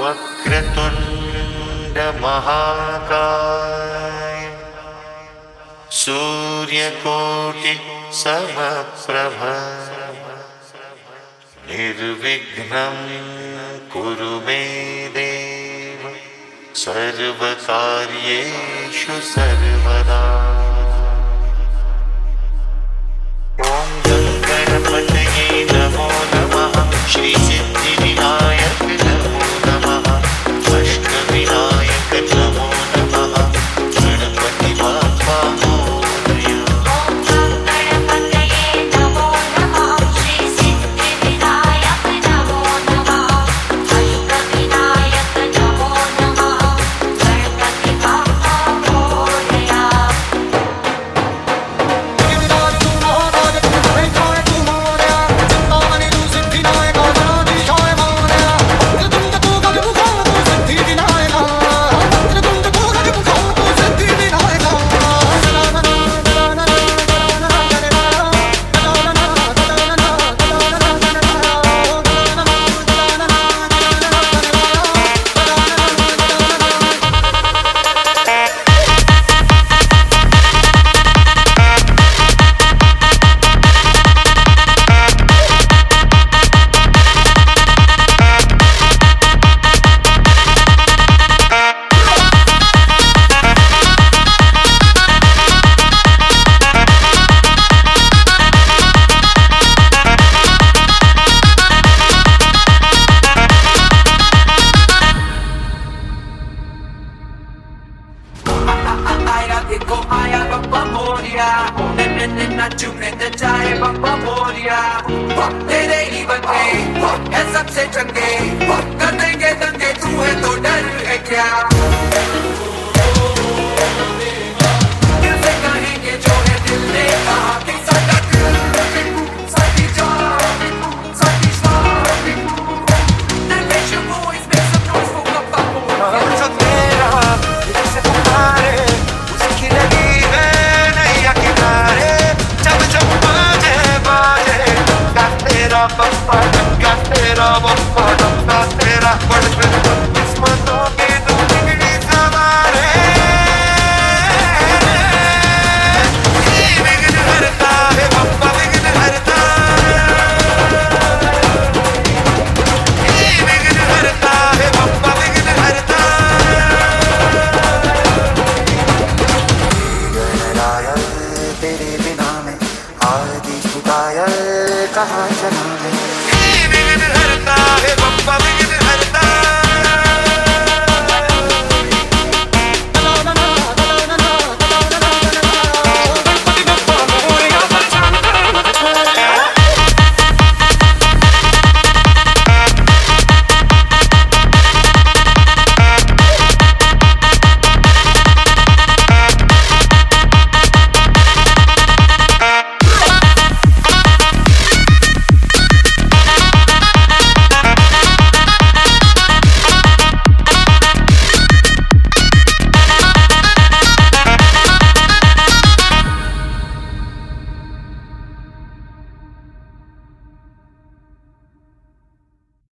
वक्रतुण्डमहाकाय सूर्यकोटिसमप्रभ निर्विघ्नं कुरु मे देव सर्वकार्येषु सर्वदा आया देखो आया बप्पा मोरिया ने ने ने नचुने ते जाए बप्पा मोरिया तेरे ही बंदे ये सबसे चंगे पप्पा तेरा पप्पा दंगा तेरा बड़ किस्मतों की है पप्पा विघ्न हरता विघ्न हरता तेरे बिना में आदि खुदाया कहाँ चला?